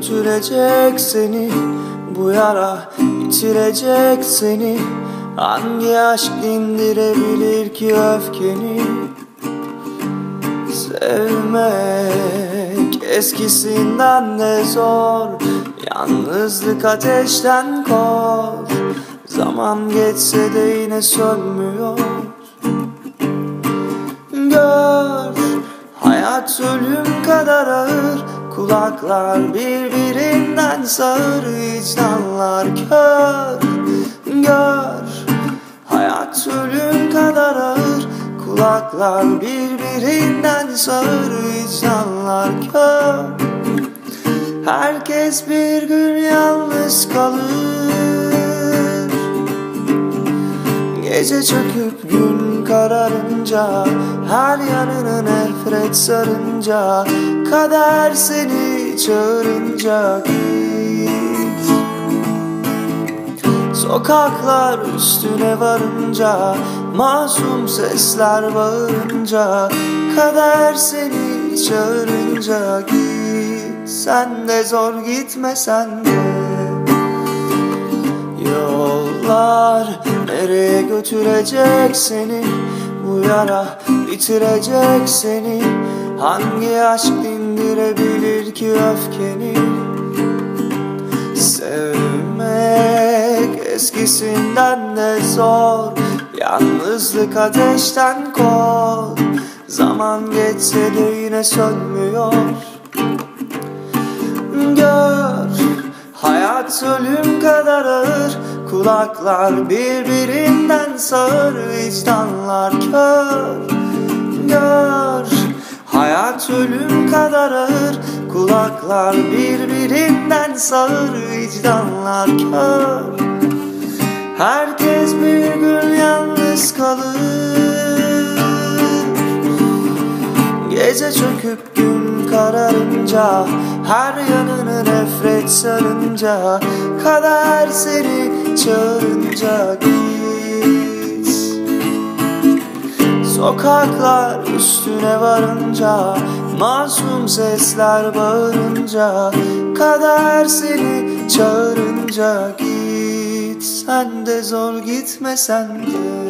götürecek seni Bu yara bitirecek seni. Hangi aşk dindirebilir ki öfkeni? Sevmek eskisinden de zor Yalnızlık ateşten kor. Zaman geçse de yine sönmüyor. Gör hayat ölüm kadar ağır Kulaklar birbirinden sağır Vicdanlar kör. Gör hayat ölüm kadar ağır. Kulaklar birbirinden sağır Vicdanlar kör. Herkes bir gün yalnız kalır Gece çöküp gün kararınca Her yanını nefret sarınca Kader seni çağırınca git Sokaklar üstüne varınca Masum sesler bağırınca Kader seni çağırınca git Sen de zor gitmesen de Yollar nereye götürecek seni? Bu yara bitirecek seni. Hangi aşk dindirebilir ki öfkeni? Sevmek eskisinden de zor. Yalnızlık ateşten kor Zaman geçse de yine sönmüyor Hayat ölüm kadar ağır Kulaklar birbirinden sağır Vicdanlar kör Gör Hayat ölüm kadar ağır Kulaklar birbirinden sağır Vicdanlar kör. Herkes bir gün yalnız kalır. Gece çöküp gün kararınca Her yanını nefret sarınca Kader seni çağırınca git. Sokaklar üstüne varınca Masum sesler bağırınca Kader seni çağırınca git. Sen de zor gitmesen de